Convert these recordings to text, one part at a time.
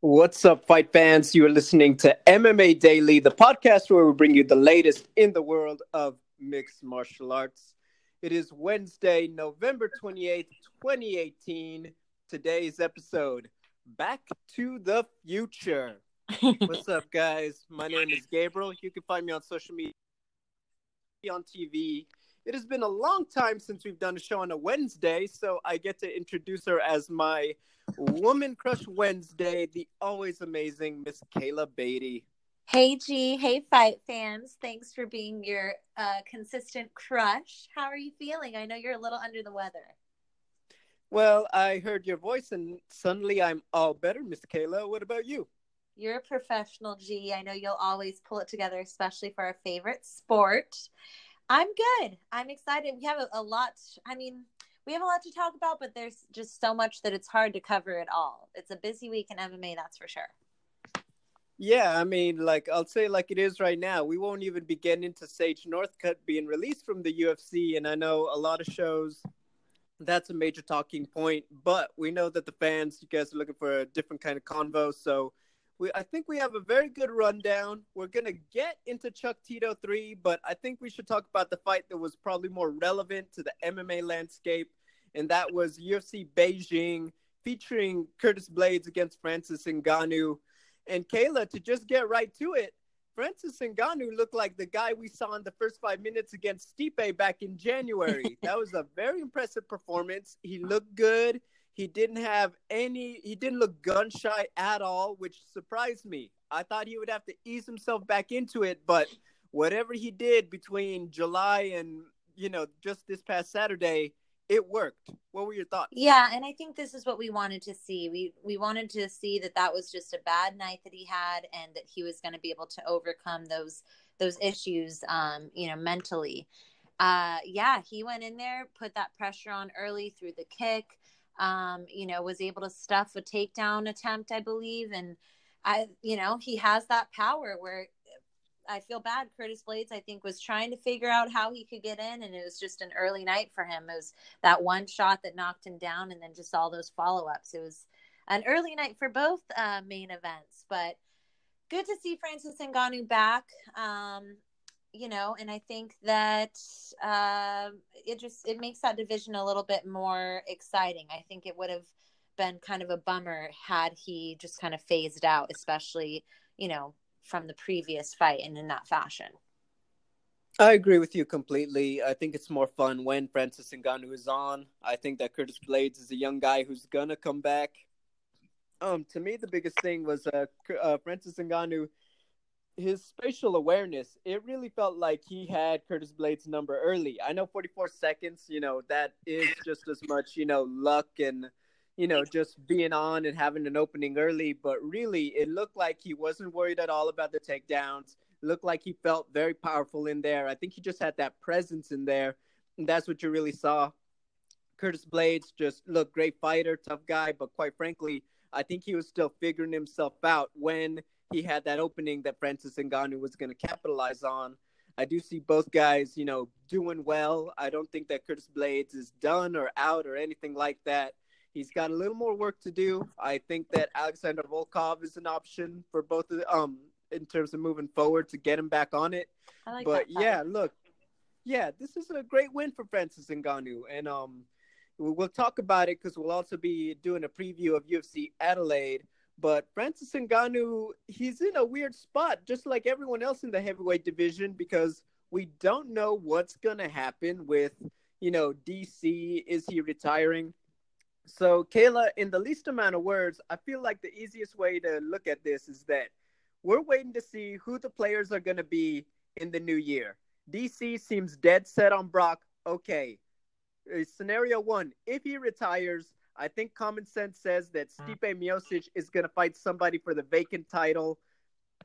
What's up, fight fans? You are listening to MMA Daily, the podcast where we bring you the latest in the world of mixed martial arts. It is Wednesday, November 28th, 2018. Today's episode Back to the Future. What's up, guys? My name is Gabriel. You can find me on social media, on TV. It has been a long time since we've done a show on a Wednesday, so I get to introduce her as my Woman Crush Wednesday, the always amazing Miss Kayla Beatty. Hey G, hey fight fans. Thanks for being your uh, consistent crush. How are you feeling? I know you're a little under the weather. Well, I heard your voice and suddenly I'm all better, Miss Kayla. What about you? You're a professional, G. I know you'll always pull it together, especially for our favorite sport. I'm good. I'm excited. We have a, a lot. I mean, we have a lot to talk about, but there's just so much that it's hard to cover it all. It's a busy week in MMA, that's for sure. Yeah, I mean, like I'll say, like it is right now. We won't even be getting into Sage Northcutt being released from the UFC, and I know a lot of shows. That's a major talking point, but we know that the fans, you guys are looking for a different kind of convo. So, we I think we have a very good rundown. We're gonna get into Chuck Tito three, but I think we should talk about the fight that was probably more relevant to the MMA landscape and that was UFC Beijing featuring Curtis Blaydes against Francis Ngannou. And Kayla, to just get right to it, Francis Ngannou looked like the guy we saw in the first five minutes against Stipe back in January. that was a very impressive performance. He looked good. He didn't have any, he didn't look gun shy at all, which surprised me. I thought he would have to ease himself back into it, but whatever he did between July and, you know, just this past Saturday, it worked. What were your thoughts? Yeah, and I think this is what we wanted to see. We we wanted to see that that was just a bad night that he had, and that he was going to be able to overcome those those issues, um, you know, mentally. Uh, yeah, he went in there, put that pressure on early through the kick. Um, you know, was able to stuff a takedown attempt, I believe, and I, you know, he has that power where I feel bad. Curtis Blaydes, I think, was trying to figure out how he could get in, and it was just an early night for him. It was that one shot that knocked him down, and then just all those follow ups. It was an early night for both uh, main events, but good to see Francis Ngannou back. Um, you know, and I think that uh, it just it makes that division a little bit more exciting. I think it would have been kind of a bummer had he just kind of phased out, especially you know from the previous fight and in that fashion. I agree with you completely. I think it's more fun when Francis Ngannou is on. I think that Curtis Blaydes is a young guy who's gonna come back. Um, to me, the biggest thing was uh, uh, Francis Ngannou, his spatial awareness. It really felt like he had Curtis Blaydes' number early. I know 44 seconds, you know, that is just as much, you know, luck and you know, just being on and having an opening early. But really, it looked like he wasn't worried at all about the takedowns. It looked like he felt very powerful in there. I think he just had that presence in there. And that's what you really saw. Curtis Blaydes just looked great fighter, tough guy, but quite frankly, I think he was still figuring himself out when he had that opening that Francis Ngannou was going to capitalize on. I do see both guys, you know, doing well. I don't think that Curtis Blaydes is done or out or anything like that. He's got a little more work to do. I think that Alexander Volkov is an option for both of the, um in terms of moving forward to get him back on it. Like but yeah, look, yeah, this is a great win for Francis Ngannou, and um, we'll talk about it because we'll also be doing a preview of UFC Adelaide. But Francis Ngannou, he's in a weird spot, just like everyone else in the heavyweight division, because we don't know what's gonna happen with, you know, DC. Is he retiring? So, Kayla, in the least amount of words, I feel like the easiest way to look at this is that we're waiting to see who the players are to be in the new year. DC seems dead set on Brock. Okay. Uh, scenario one if he retires, I think common sense says that Stipe Miocic is going to fight somebody for the vacant title.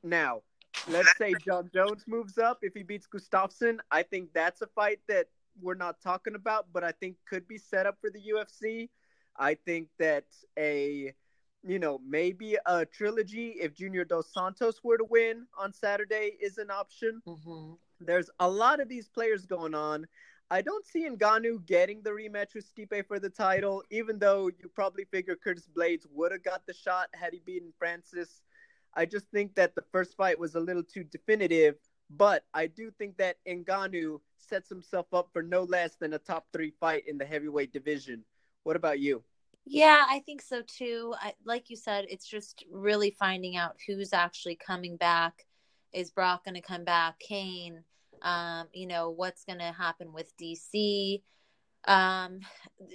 Now, let's say Jon Jones moves up. If he beats Gustafsson, I think that's a fight that we're not talking about, but I think could be set up for the UFC. I think that a you know maybe a trilogy if Junior Dos Santos were to win on Saturday is an option. Mm-hmm. There's a lot of these players going on. I don't see Ngannou getting the rematch with Stipe for the title, even though you probably figure Curtis Blaydes would have got the shot had he beaten Francis. I just think that the first fight was a little too definitive, but I do think that Ngannou sets himself up for no less than a top three fight in the heavyweight division. What about you? Yeah, I think so too. I, like you said, it's just really finding out who's actually coming back. Is Brock going to come back? Cain? Um, you know, what's going to happen with DC? Um,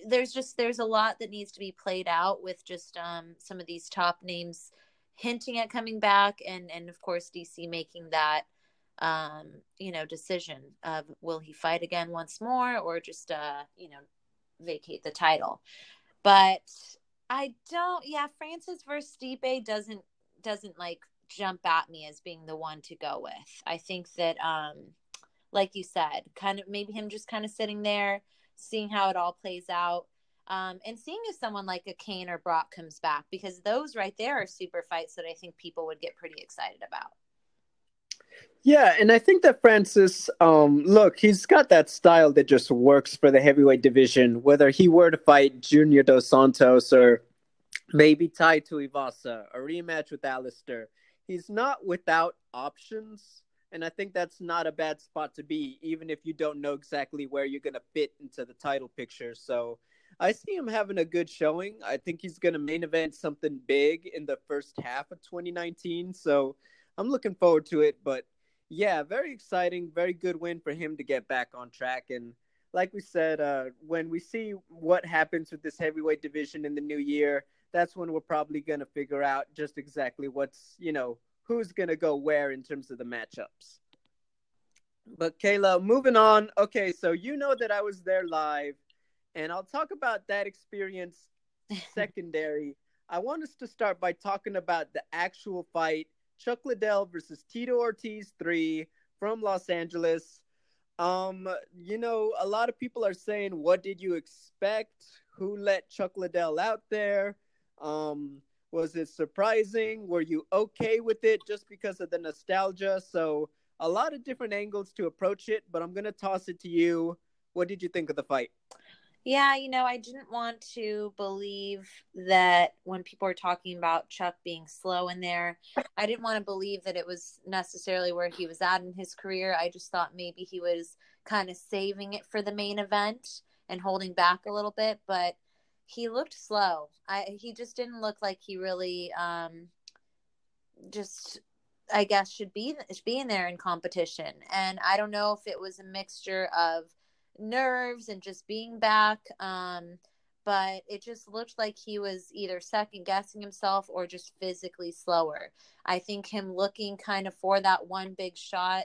there's just there's a lot that needs to be played out with just um, some of these top names hinting at coming back, and and of course DC making that um, you know decision of will he fight again once more or just uh, you know vacate the title. But I don't. Yeah, Francis versus Stipe doesn't doesn't like jump at me as being the one to go with. I think that, um, like you said, kind of maybe him just kind of sitting there, seeing how it all plays out, um, and seeing if someone like a Cain or Brock comes back because those right there are super fights that I think people would get pretty excited about. Yeah, and I think that Francis, um, look, he's got that style that just works for the heavyweight division. Whether he were to fight Junior Dos Santos or maybe Tai Tuivasa, a rematch with Alistair, he's not without options. And I think that's not a bad spot to be, even if you don't know exactly where you're going to fit into the title picture. So I see him having a good showing. I think he's going to main event something big in the first half of 2019. So I'm looking forward to it. But yeah, very exciting, very good win for him to get back on track. And like we said, uh, when we see what happens with this heavyweight division in the new year, that's when we're probably going to figure out just exactly what's, you know, who's going to go where in terms of the matchups. But Kayla, moving on. Okay, so you know that I was there live, and I'll talk about that experience secondary. I want us to start by talking about the actual fight Chuck Liddell versus Tito Ortiz 3 from Los Angeles. Um, you know, a lot of people are saying, what did you expect? Who let Chuck Liddell out there? Um, was it surprising? Were you okay with it just because of the nostalgia? So, a lot of different angles to approach it, but I'm going to toss it to you. What did you think of the fight? Yeah, you know, I didn't want to believe that when people were talking about Chuck being slow in there, I didn't want to believe that it was necessarily where he was at in his career. I just thought maybe he was kind of saving it for the main event and holding back a little bit, but he looked slow. I he just didn't look like he really um just I guess should be being there in competition. And I don't know if it was a mixture of nerves and just being back. Um, but it just looked like he was either second guessing himself or just physically slower. I think him looking kind of for that one big shot.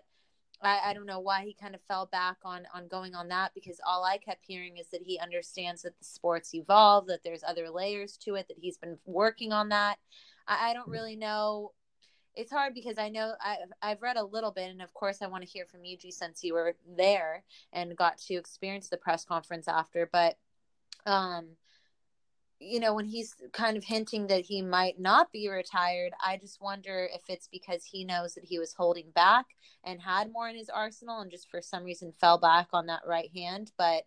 I, I don't know why he kind of fell back on on going on that because all I kept hearing is that he understands that the sports evolve, that there's other layers to it, that he's been working on that. I, I don't really know it's hard because I know I, I've read a little bit, and of course, I want to hear from you, G, since you were there and got to experience the press conference after. But, um, you know, when he's kind of hinting that he might not be retired, I just wonder if it's because he knows that he was holding back and had more in his arsenal, and just for some reason fell back on that right hand. But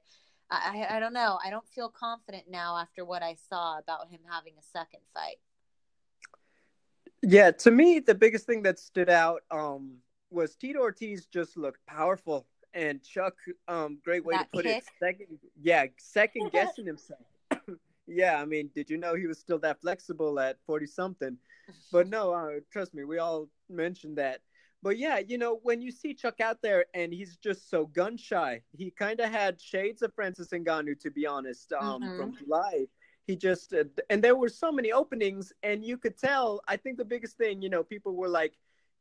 I, I don't know. I don't feel confident now after what I saw about him having a second fight. Yeah, to me, the biggest thing that stood out um, was Tito Ortiz just looked powerful, and Chuck, um, great way that to put kick. it, second, yeah, second guessing himself. Yeah, I mean, did you know he was still that flexible at forty something? But no, uh, trust me, we all mentioned that. But yeah, you know, when you see Chuck out there and he's just so gun shy, he kind of had shades of Francis Ngannou, to be honest, um, mm-hmm. from July he just uh, and there were so many openings and you could tell i think the biggest thing you know people were like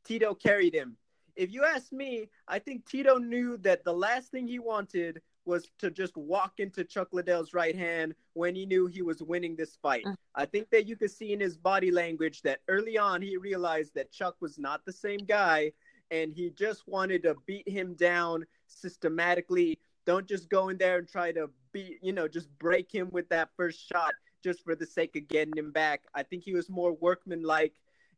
tito carried him if you ask me i think tito knew that the last thing he wanted was to just walk into chuck liddell's right hand when he knew he was winning this fight mm. i think that you could see in his body language that early on he realized that chuck was not the same guy and he just wanted to beat him down systematically don't just go in there and try to be, you know, just break him with that first shot just for the sake of getting him back. I think he was more workmanlike.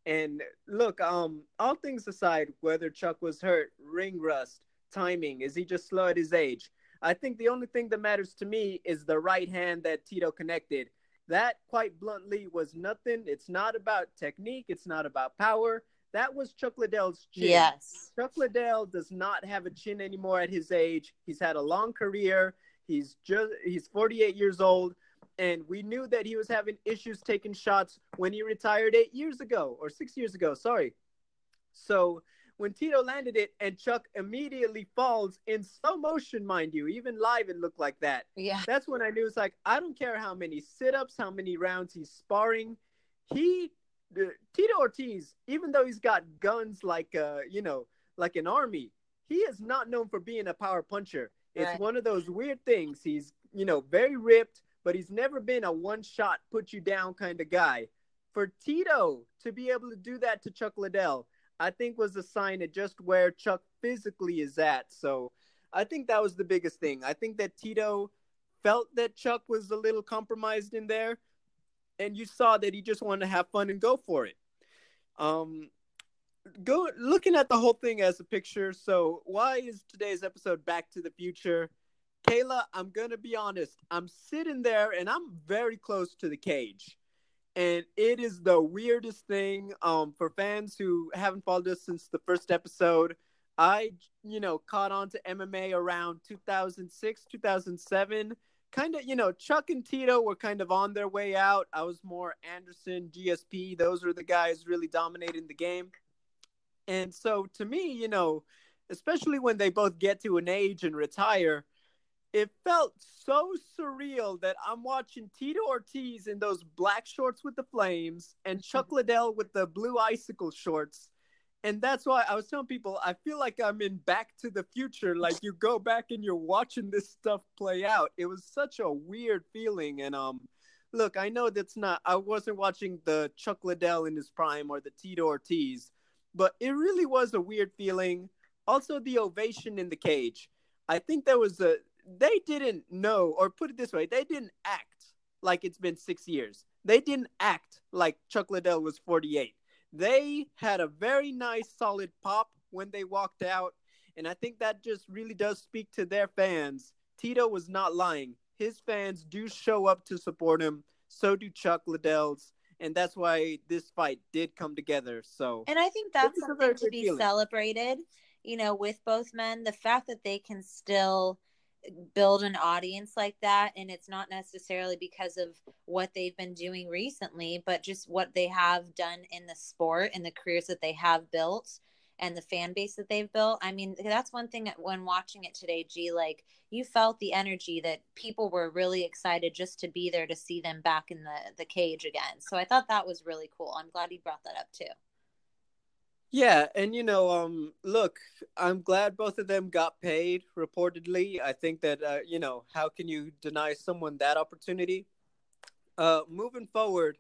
And look, um, all things aside, whether Chuck was hurt, ring rust, timing, is he just slow at his age? I think the only thing that matters to me is the right hand that Tito connected. That, quite bluntly, was nothing. It's not about technique. It's not about power. That was Chuck Liddell's chin. Yes. Chuck Liddell does not have a chin anymore at his age. He's had a long career. He's just he's 48 years old, and we knew that he was having issues taking shots when he retired eight years ago or six years ago. Sorry. So when Tito landed it and Chuck immediately falls in slow motion, mind you, even live it looked like that. Yeah. That's when I knew it's like I don't care how many sit-ups, how many rounds he's sparring. He the, Tito Ortiz, even though he's got guns like uh, you know, like an army, he is not known for being a power puncher. It's Right. one of those weird things. He's, you know, very ripped, but he's never been a one shot put you down kind of guy. For Tito to be able to do that to Chuck Liddell, I think was a sign of just where Chuck physically is at. So I think that was the biggest thing. I think that Tito felt that Chuck was a little compromised in there, and you saw that he just wanted to have fun and go for it. Um, go looking at the whole thing as a picture. So why is today's episode Back to the Future? Kayla, I'm gonna be honest. I'm sitting there and I'm very close to the cage. And it is the weirdest thing. Um, for fans who haven't followed us since the first episode, I, you know, caught on to MMA around 2006, 2007. Kind of, you know, Chuck and Tito were kind of on their way out. I was more Anderson, GSP. Those were the guys really dominating the game. And so to me, you know, especially when they both get to an age and retire, it felt so surreal that I'm watching Tito Ortiz in those black shorts with the flames and Chuck Liddell with the blue icicle shorts. And that's why I was telling people I feel like I'm in Back to the Future. Like you go back and you're watching this stuff play out. It was such a weird feeling. And um, look, I know that's not. I wasn't watching the Chuck Liddell in his prime or the Tito Ortiz, but it really was a weird feeling. Also, the ovation in the cage. I think there was a. They didn't know, or put it this way, they didn't act like it's been six years. They didn't act like Chuck Liddell was 48. They had a very nice, solid pop when they walked out. And I think that just really does speak to their fans. Tito was not lying. His fans do show up to support him. So do Chuck Liddell's. And that's why this fight did come together. So And I think that's This is a something to be feeling. celebrated, you know, with both men. The fact that they can still build an audience like that and it's not necessarily because of what they've been doing recently but just what they have done in the sport and the careers that they have built and the fan base that they've built. I mean that's one thing that when watching it today g like you felt the energy that people were really excited just to be there to see them back in the the cage again. So i thought that was really cool. I'm glad you brought that up too Yeah, and you know, um, look, I'm glad both of them got paid. Reportedly, I think that uh, you know, how can you deny someone that opportunity? Uh, moving forward,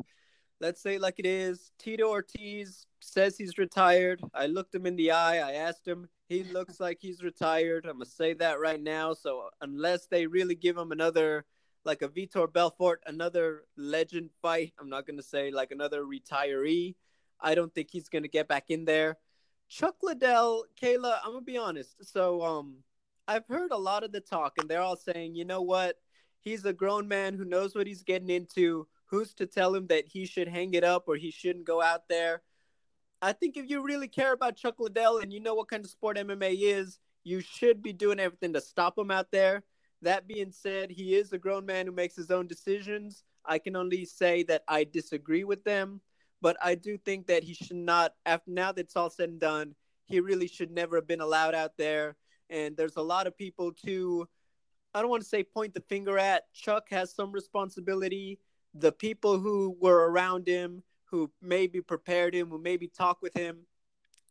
let's say like it is. Tito Ortiz says he's retired. I looked him in the eye. I asked him. He looks like he's retired. I'm gonna say that right now. So unless they really give him another, like a Vitor Belfort, another legend fight, I'm not gonna say like another retiree. I don't think he's gonna get back in there. Chuck Liddell, Kayla, I'm gonna be honest. So um I've heard a lot of the talk and they're all saying, you know what? He's a grown man who knows what he's getting into. Who's to tell him that he should hang it up or he shouldn't go out there? I think if you really care about Chuck Liddell and you know what kind of sport MMA is, you should be doing everything to stop him out there. That being said, he is a grown man who makes his own decisions. I can only say that I disagree with them but I do think that he should not. After now that it's all said and done, he really should never have been allowed out there. And there's a lot of people to, I don't want to say point the finger at. Chuck has some responsibility. The people who were around him, who maybe prepared him, who maybe talked with him.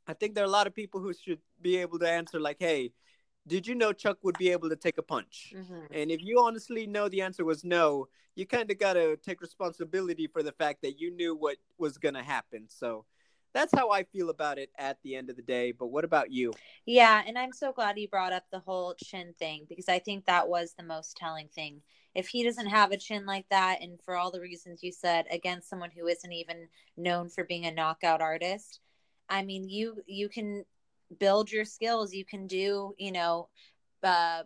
I think there are a lot of people who should be able to answer like, "Hey, did you know Chuck would be able to take a punch?" Mm-hmm. And if you honestly know the answer was no, you kind of got to take responsibility for the fact that you knew what was going to happen. So that's how I feel about it at the end of the day. But what about you? Yeah, and I'm so glad you brought up the whole chin thing because I think that was the most telling thing. If he doesn't have a chin like that, and for all the reasons you said, against someone who isn't even known for being a knockout artist, I mean, you you can build your skills. You can do, you know, uh,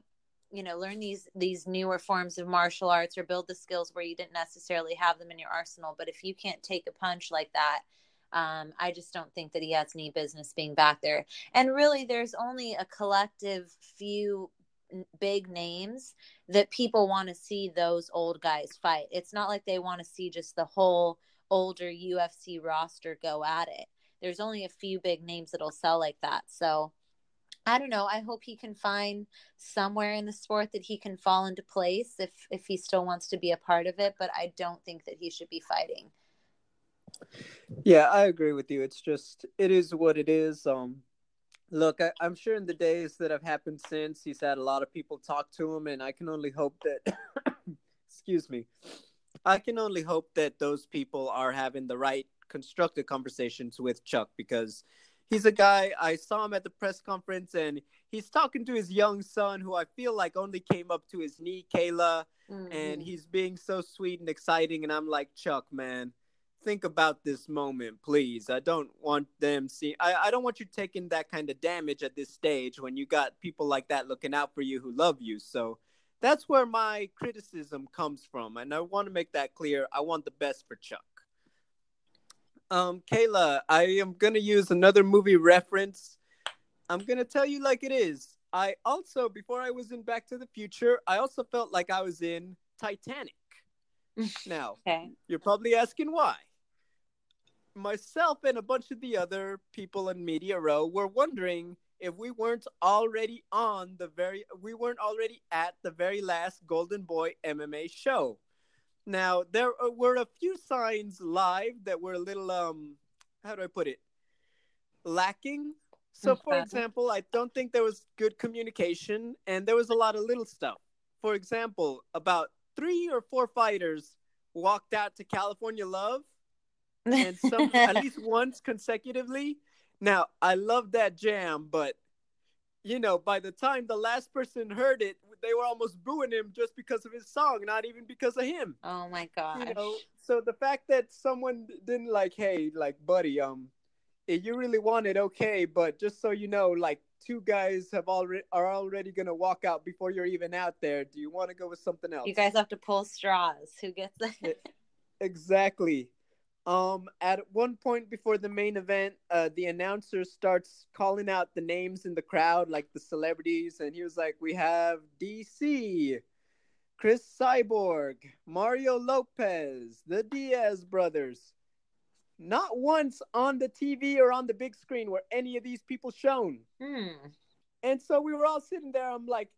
you know learn these these newer forms of martial arts or build the skills where you didn't necessarily have them in your arsenal but if you can't take a punch like that um, I just don't think that he has any business being back there. And really, there's only a collective few big names that people want to see those old guys fight. It's not like they want to see just the whole older UFC roster go at it. There's only a few big names that'll sell like that. So I don't know. I hope he can find somewhere in the sport that he can fall into place if if he still wants to be a part of it, but I don't think that he should be fighting. Yeah, I agree with you. It's just it is what it is. Um look, I, am sure in the days that have happened since he's had a lot of people talk to him and I can only hope that excuse me. I can only hope that those people are having the right constructive conversations with Chuck because he's a guy I saw him at the press conference and he's talking to his young son who I feel like only came up to his knee, Kayla, mm-hmm. and he's being so sweet and exciting and I'm like, Chuck, man, think about this moment, please. I don't want them see I, I don't want you taking that kind of damage at this stage when you got people like that looking out for you who love you. So that's where my criticism comes from. And I want to make that clear. I want the best for Chuck. Um, Kayla, I am going to use another movie reference. I'm going to tell you like it is. I also, before I was in Back to the Future, I also felt like I was in Titanic. now, okay. you're probably asking why. Myself and a bunch of the other people in Media Row were wondering if we weren't already on the very, we weren't already at the very last Golden Boy MMA show. Now there were a few signs live that were a little um how do I put it lacking. So for example, I don't think there was good communication and there was a lot of little stuff. For example, about 3 or 4 fighters walked out to California Love and some at least once consecutively. Now, I love that jam, but you know, by the time the last person heard it, they were almost booing him just because of his song, not even because of him. Oh my god! You know, so the fact that someone didn't like, hey, like, buddy, um, if you really want it, okay, but just so you know, like, two guys have already are already gonna walk out before you're even out there. Do you want to go with something else? You guys have to pull straws. Who gets it? exactly. Um, at one point before the main event, uh, the announcer starts calling out the names in the crowd, like the celebrities, and he was like, "We have DC, Cris Cyborg, Mario Lopez, the Diaz brothers." Not once on the TV or on the big screen were any of these people shown. Hmm. And so we were all sitting there. I'm like,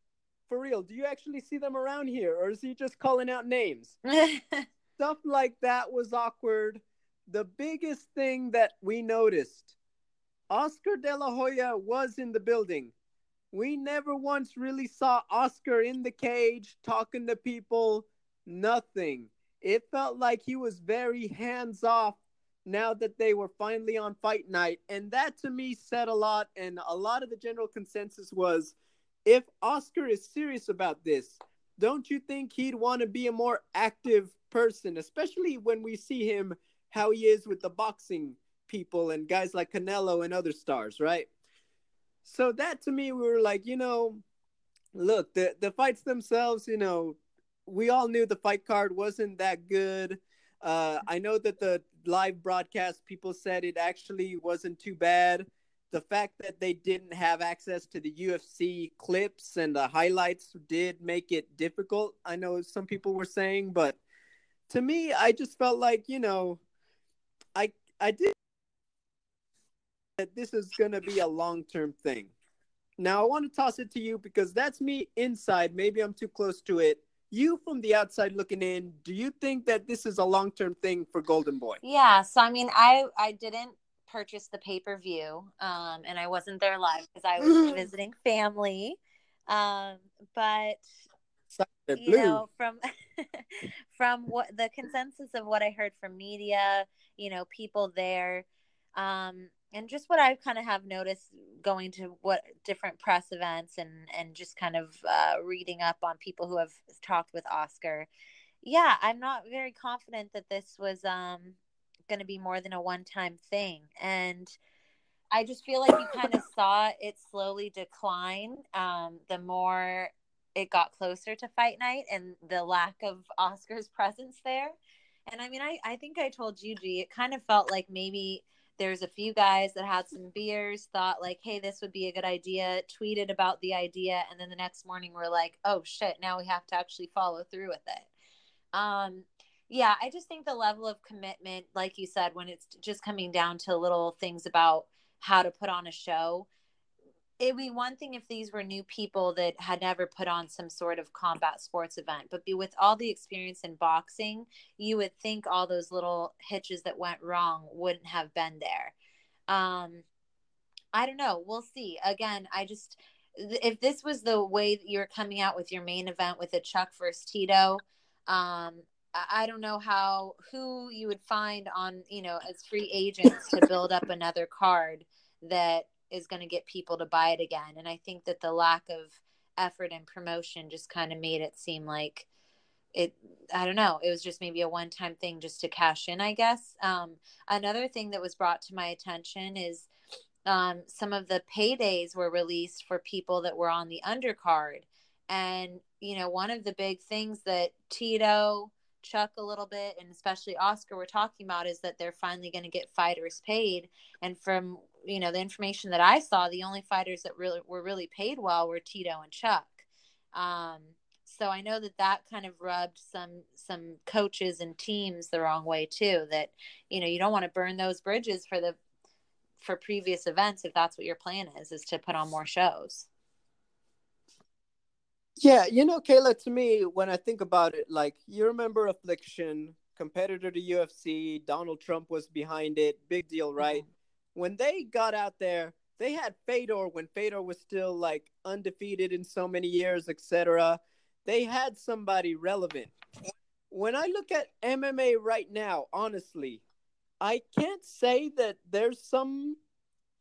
for real, do you actually see them around here, or is he just calling out names? Stuff like that was awkward the biggest thing that we noticed Oscar De La Hoya was in the building. We never once really saw Oscar in the cage talking to people, nothing. It felt like he was very hands off now that they were finally on fight night. And that to me said a lot. And a lot of the general consensus was if Oscar is serious about this, don't you think he'd want to be a more active person, especially when we see him how he is with the boxing people and guys like Canelo and other stars, right? So that to me, we were like, you know, look, the the fights themselves, you know, we all knew the fight card wasn't that good. Uh, I know that the live broadcast people said it actually wasn't too bad. The fact that they didn't have access to the UFC clips and the highlights did make it difficult. I know some people were saying, but to me, I just felt like, you know, I did that this is gonna be a long term thing. Now I want to toss it to you because that's me inside. Maybe I'm too close to it. You from the outside looking in, do you think that this is a long term thing for Golden Boy? Yeah. So I mean, I I didn't purchase the pay per view, um, and I wasn't there live because I was visiting family. Um, but you know, from from what the consensus of what I heard from media, you know, people there, um, and just what I kind of have noticed going to what different press events and and just kind of uh, reading up on people who have talked with Oscar. Yeah, I'm not very confident that this was um, going to be more than a one time thing, and I just feel like you kind of saw it slowly decline um, the more it got closer to fight night and the lack of Oscar's presence there. And I mean, I, I think I told Gigi, it kind of felt like maybe there's a few guys that had some beers, thought like, hey, this would be a good idea, tweeted about the idea, and then the next morning we're like, oh shit, now we have to actually follow through with it. Um, yeah, I just think the level of commitment, like you said, when it's just coming down to little things about how to put on a show, it'd be one thing if these were new people that had never put on some sort of combat sports event but be with all the experience in boxing you would think all those little hitches that went wrong wouldn't have been there. Um i don't know. We'll see. Again i just if this was the way that you're coming out with your main event with a chuck versus tito um I don't know how who you would find on you know as free agents to build up another card that is going to get people to buy it again. And I think that the lack of effort and promotion just kind of made it seem like it i don't know it was just maybe a one time thing just to cash in i guess um, another thing that was brought to my attention is um, some of the paydays were released for people that were on the undercard and you know one of the big things that tito chuck a little bit and especially oscar were talking about is that they're finally going to get fighters paid and from you know the information that I saw, the only fighters that really were really paid well were Tito and Chuck. Um, so I know that that kind of rubbed some some coaches and teams the wrong way too. That you know you don't want to burn those bridges for the for previous events if that's what your plan is is to put on more shows. Yeah, you know, Kayla, to me, when I think about it, like you remember Affliction, competitor to UFC, Donald Trump was behind it, big deal, right? Mm-hmm when they got out there, they had Fedor when Fedor was still like undefeated in so many years, etc. They had somebody relevant. When I look at MMA right now, honestly, I can't say that there's some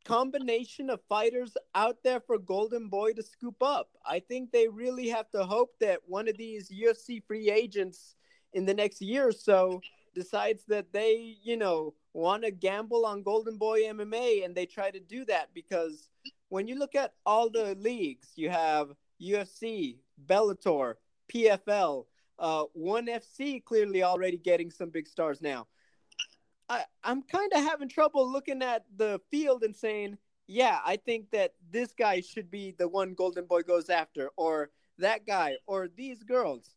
combination of fighters out there for Golden Boy to scoop up. I think they really have to hope that one of these UFC free agents in the next year or so decides that they, you know, want to gamble on Golden Boy MMA and they try to do that because when you look at all the leagues, you have UFC, Bellator, PFL, uh, ONE FC clearly already getting some big stars now. I, I'm kind of having trouble looking at the field and saying, yeah, I think that this guy should be the one Golden Boy goes after, or that guy, or these girls.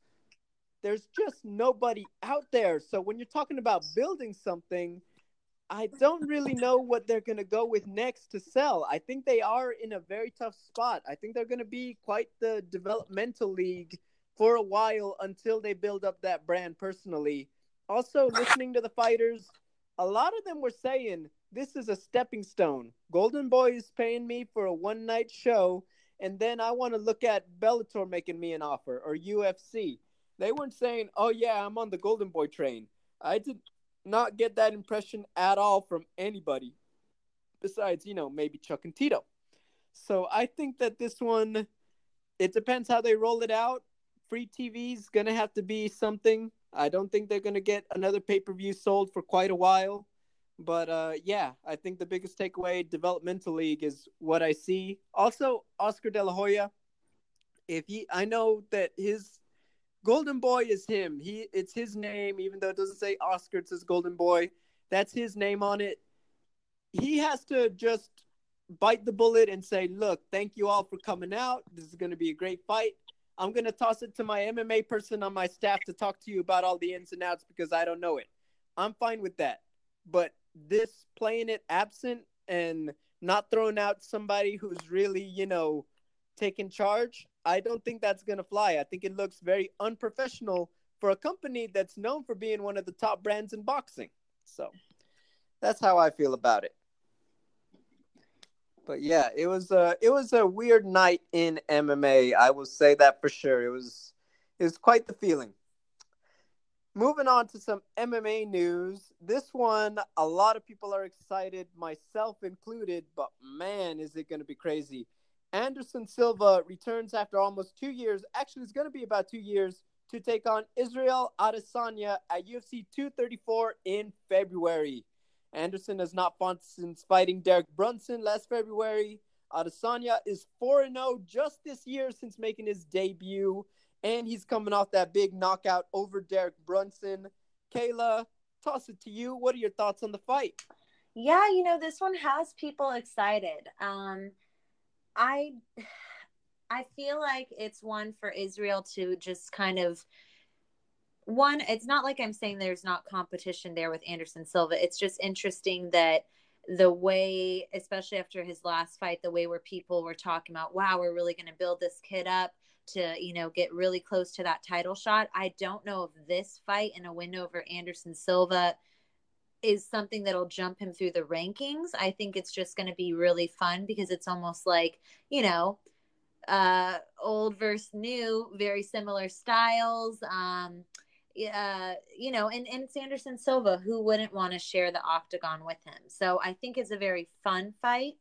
There's just nobody out there. So when you're talking about building something, I don't really know what they're going to go with next to sell. I think they are in a very tough spot. I think they're going to be quite the developmental league for a while until they build up that brand personally. Also, listening to the fighters, a lot of them were saying this is a stepping stone. Golden Boy is paying me for a one night show, and then I want to look at Bellator making me an offer or UFC. They weren't saying, "Oh yeah, I'm on the Golden Boy train." I did not get that impression at all from anybody besides, you know, maybe Chuck and Tito. So I think that this one, it depends how they roll it out. Free TV is to have to be something. I don't think they're going to get another pay per view sold for quite a while. But uh, yeah, I think the biggest takeaway developmental league is what I see. Also, Oscar De La Hoya. If he, I know that his Golden Boy is him. He it's his name, even though it doesn't say Oscar, it says Golden Boy. That's his name on it. He has to just bite the bullet and say, "Look, thank you all for coming out. This is going to be a great fight. I'm going to toss it to my MMA person on my staff to talk to you about all the ins and outs because I don't know it. I'm fine with that. But this playing it absent and not throwing out somebody who's really, you know, taking charge, I don't think that's going to fly. I think it looks very unprofessional for a company that's known for being one of the top brands in boxing. So that's how I feel about it. But yeah, it was a it was a weird night in MMA. I will say that for sure. It was it was quite the feeling. Moving on to some MMA news. This one, a lot of people are excited, myself included, but man, is it going to be crazy. Anderson Silva returns after almost two years. Actually, it's going to be about two years to take on Israel Adesanya at UFC 234 in February. Anderson has not fought since fighting Derek Brunson last February. Adesanya is 4 0 just this year since making his debut, and he's coming off that big knockout over Derek Brunson. Kayla, toss it to you. What are your thoughts on the fight? Yeah, you know, this one has people excited. Um, I I feel like it's one for Israel to just kind of one, it's not like I'm saying there's not competition there with Anderson Silva. It's just interesting that the way, especially after his last fight, the way where people were talking about, wow, we're really going to build this kid up to, you know, get really close to that title shot. I don't know if this fight and a win over Anderson Silva is something that'll jump him through the rankings. I think it's just going to be really fun because it's almost like, you know, uh old versus new, very similar styles. Um uh, you know, and, and Sanderson Silva, who wouldn't want to share the octagon with him? So I think it's a very fun fight.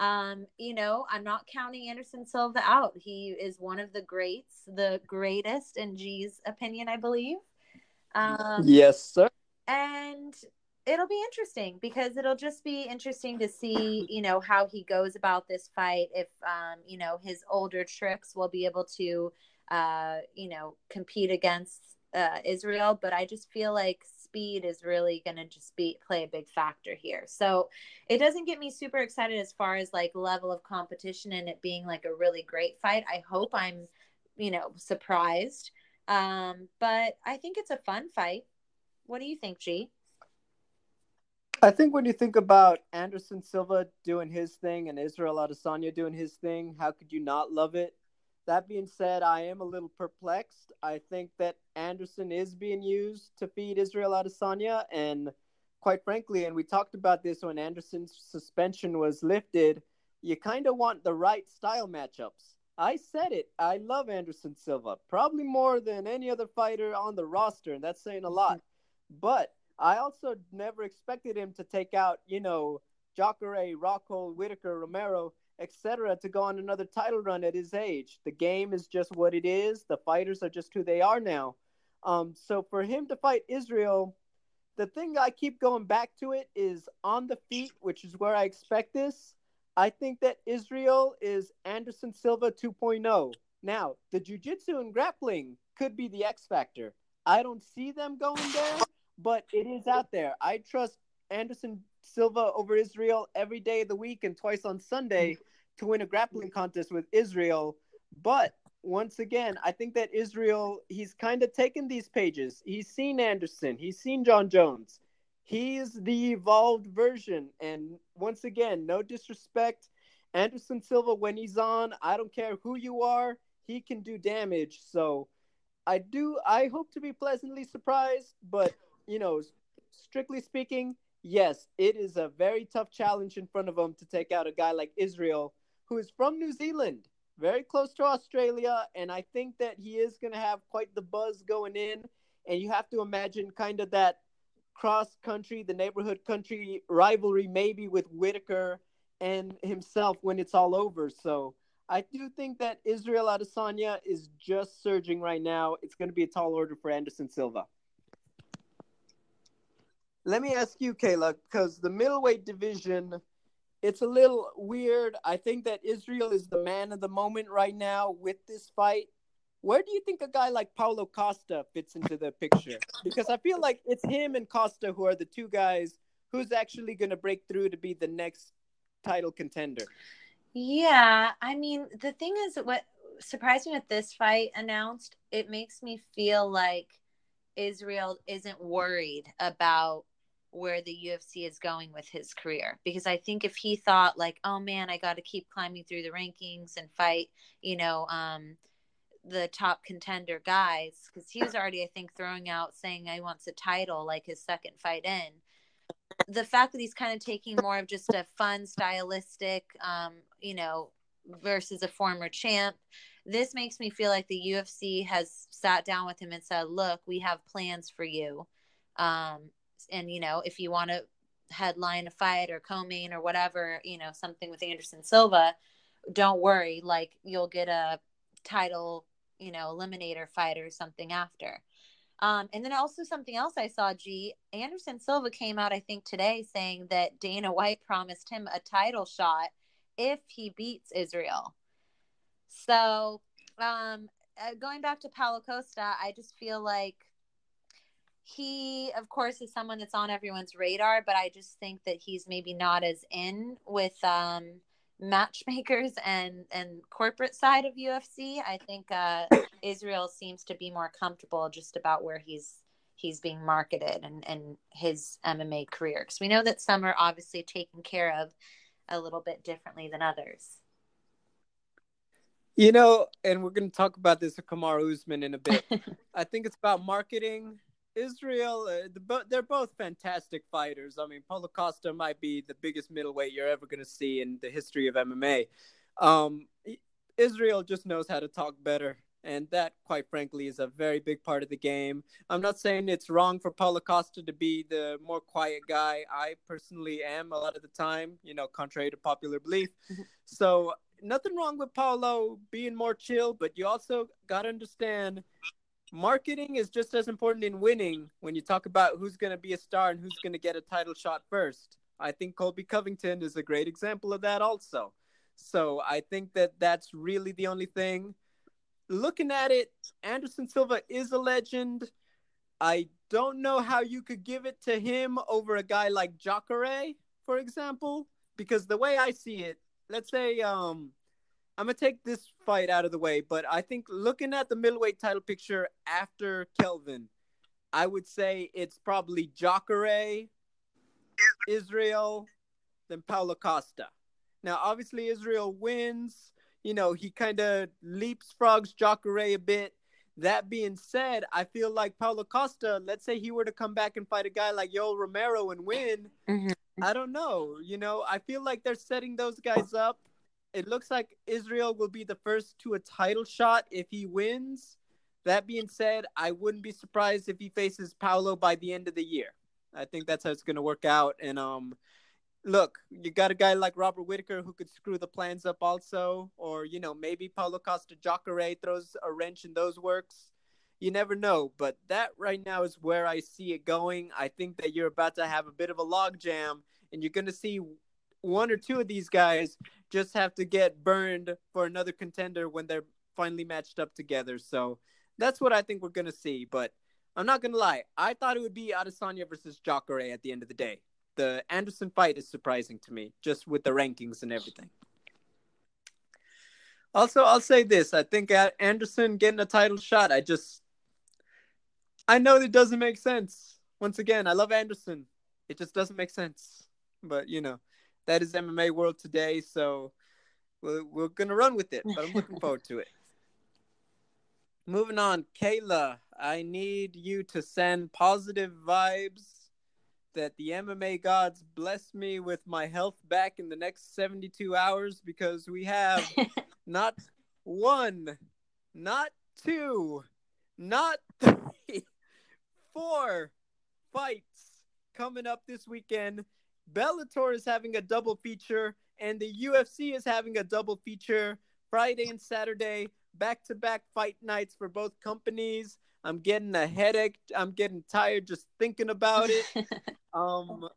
Um, you know, I'm not counting Anderson Silva out. He is one of the greats, the greatest in G's opinion, I believe. Um, yes, sir. And it'll be interesting because it'll just be interesting to see, you know, how he goes about this fight. If, um, you know, his older tricks will be able to, uh, you know, compete against uh, Israel, but I just feel like speed is really going to just be play a big factor here. So it doesn't get me super excited as far as like level of competition and it being like a really great fight. I hope I'm, you know, surprised. Um, but I think it's a fun fight. What do you think, G? I think when you think about Anderson Silva doing his thing and Israel Adesanya doing his thing, how could you not love it? That being said, I am a little perplexed. I think that Anderson is being used to feed Israel Adesanya, and quite frankly, and we talked about this when Anderson's suspension was lifted, you kind of want the right style matchups. I said it. I love Anderson Silva, probably more than any other fighter on the roster, and that's saying a mm-hmm. lot. But I also never expected him to take out, you know, Jacare, Rockhold, Whittaker, Romero etc., to go on another title run at his age. The game is just what it is. The fighters are just who they are now. Um, so for him to fight Israel, the thing I keep going back to it is on the feet, which is where I expect this. I think that Israel is Anderson Silva 2.0. Now, the jiu-jitsu and grappling could be the X factor. I don't see them going there, but it is out there. I trust Anderson Silva over Israel every day of the week and twice on Sunday to win a grappling contest with Israel. But once again, I think that Israel, he's kind of taken these pages. He's seen Anderson, he's seen Jon Jones. He's the evolved version. And once again, no disrespect. Anderson Silva, when he's on, I don't care who you are, he can do damage. So I do, I hope to be pleasantly surprised. But, you know, strictly speaking, yes, it is a very tough challenge in front of him to take out a guy like Israel, who is from New Zealand, very close to Australia, and I think that he is going to have quite the buzz going in. And you have to imagine kind of that cross country, the neighborhood country rivalry, maybe with Whittaker and himself when it's all over. So I do think that Israel Adesanya is just surging right now. It's going to be a tall order for Anderson Silva. Let me ask you, Kayla, because the middleweight division, it's a little weird. I think that Israel is the man of the moment right now with this fight. Where do you think a guy like Paulo Costa fits into the picture? Because I feel like it's him and Costa who are the two guys who's actually going to break through to be the next title contender. Yeah, I mean, the thing is, what surprised me with this fight announced, it makes me feel like Israel isn't worried about where the UFC is going with his career because I think if he thought like, oh man, I got to keep climbing through the rankings and fight, you know, um, the top contender guys, because he was already, I think, throwing out saying I wants a title like his second fight in. The fact that he's kind of taking more of just a fun, stylistic, um, you know, versus a former champ. This makes me feel like the UFC has sat down with him and said, "Look, we have plans for you." Um, and you know if you want to headline a fight or co-main or whatever you know something with anderson silva don't worry like you'll get a title you know eliminator fight or something after um, and then also something else I saw, G. Anderson Silva came out, I think, today saying that Dana White promised him a title shot if he beats Israel. So, um, uh, going back to Paulo Costa, I just feel like he, of course, is someone that's on everyone's radar, but I just think that he's maybe not as in with um, matchmakers and and corporate side of UFC. I think uh, Israel seems to be more comfortable just about where he's he's being marketed and and his MMA career because we know that some are obviously taken care of a little bit differently than others. You know, and we're going to talk about this with Kamaru Usman in a bit. I think it's about marketing. Israel, uh, the, they're both fantastic fighters. I mean, Paulo Costa might be the biggest middleweight you're ever going to see in the history of MMA. Um, Israel just knows how to talk better. And that, quite frankly, is a very big part of the game. I'm not saying it's wrong for Paulo Costa to be the more quiet guy. I personally am a lot of the time, you know, contrary to popular belief. So, nothing wrong with Paulo being more chill, but you also got to understand marketing is just as important in winning when you talk about who's going to be a star and who's going to get a title shot first. I think Colby Covington is a great example of that also. So I think that that's really the only thing. Looking at it, Anderson Silva is a legend. I don't know how you could give it to him over a guy like Jacare, for example, because the way I see it, let's say um I'm gonna take this fight out of the way, but I think looking at the middleweight title picture after Kelvin, I would say it's probably Jacare, Israel, then Paulo Costa. Now, obviously, Israel wins. You know, he kind of leaps frogs Jacare a bit. That being said, I feel like Paulo Costa, let's say he were to come back and fight a guy like Yoel Romero and win. Mm-hmm. I don't know. You know, I feel like they're setting those guys up it looks like Israel will be the first to a title shot if he wins. That being said, I wouldn't be surprised if he faces Paulo by the end of the year. I think that's how it's going to work out. And um, look, you got a guy like Robert Whittaker who could screw the plans up also, or you know maybe Paulo Costa Jacare throws a wrench in those works. You never know, but that right now is where I see it going. I think that you're about to have a bit of a logjam, and you're going to see one or two of these guys just have to get burned for another contender when they're finally matched up together. So that's what I think we're gonna see. But I'm not gonna lie, I thought it would be Adesanya versus Jacare at the end of the day. The Anderson fight is surprising to me, just with the rankings and everything. Also, I'll say this: I think Anderson getting a title shot. I just, I know it doesn't make sense. Once again, I love Anderson. It just doesn't make sense. But you know, that is MMA world today. So we're, we're gonna run with it, but I'm looking forward to it. Moving on, Kayla, I need you to send positive vibes that the MMA gods bless me with my health back in the next 72 hours because we have not one, not two, not three, four fights coming up this weekend Bellator is having a double feature, and the UFC is having a double feature Friday and Saturday, back to back fight nights for both companies. I'm getting a headache. I'm getting tired just thinking about it. um,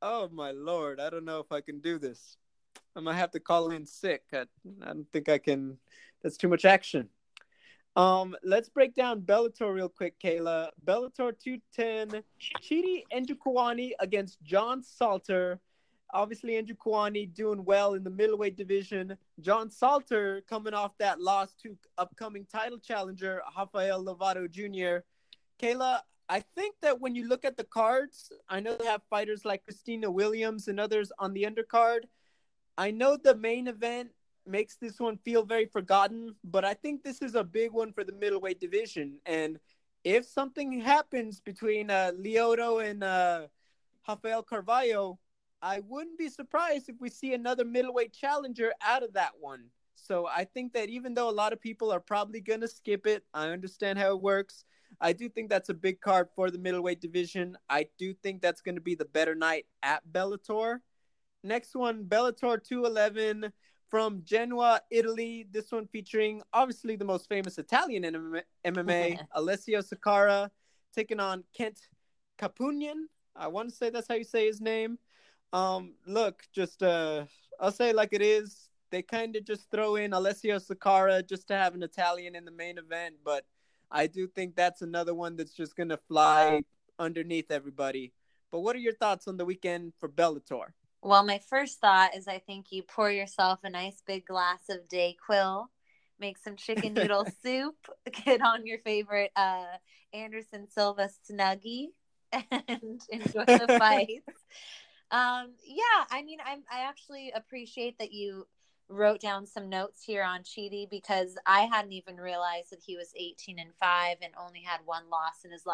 oh my lord, I don't know if I can do this. I might have to call in sick. I, I don't think I can. That's too much action. Um, let's break down Bellator real quick, Kayla. Bellator 210, Chidi Njokuani against John Salter. Obviously, Njokuani doing well in the middleweight division. John Salter coming off that loss to upcoming title challenger Rafael Lovato Jr. Kayla, I think that when you look at the cards, I know they have fighters like Christina Williams and others on the undercard. I know the main event makes this one feel very forgotten, but I think this is a big one for the middleweight division. And if something happens between uh, Lyoto and uh, Rafael Carvalho, I wouldn't be surprised if we see another middleweight challenger out of that one. So I think that even though a lot of people are probably going to skip it, I understand how it works. I do think that's a big card for the middleweight division. I do think that's going to be the better night at Bellator. Next one, Bellator 211 from Genoa, Italy. This one featuring obviously the most famous Italian in MMA, Alessio Sakara, taking on Kent Kapunian. I want to say that's how you say his name. Um, look, just uh, I'll say like it is. They kind of just throw in Alessio Sakara just to have an Italian in the main event, but I do think that's another one that's just gonna fly underneath everybody. But what are your thoughts on the weekend for Bellator? Well, my first thought is I think you pour yourself a nice big glass of Dayquil, make some chicken noodle soup, get on your favorite uh, Anderson Silva snuggie, and enjoy the fights. um, yeah, I mean, I'm I actually appreciate that you wrote down some notes here on Chidi because I hadn't even realized that he was 18 and 5 and only had one loss in his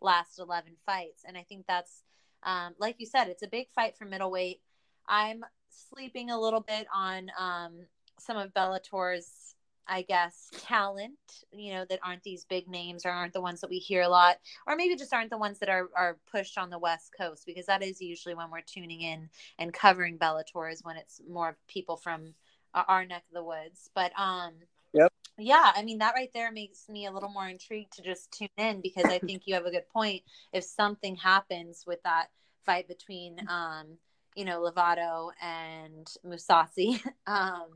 last 11 fights. And I think that's, um, like you said, it's a big fight for middleweight. I'm sleeping a little bit on um, some of Bellator's, I guess, talent, you know, that aren't these big names or aren't the ones that we hear a lot, or maybe just aren't the ones that are, are pushed on the West Coast, because that is usually when we're tuning in and covering Bellator is when it's more people from our neck of the woods. But um Yep. Yeah, I mean that right there makes me a little more intrigued to just tune in because I think you have a good point. If something happens with that fight between um, you know, Lovato and Mousasi. um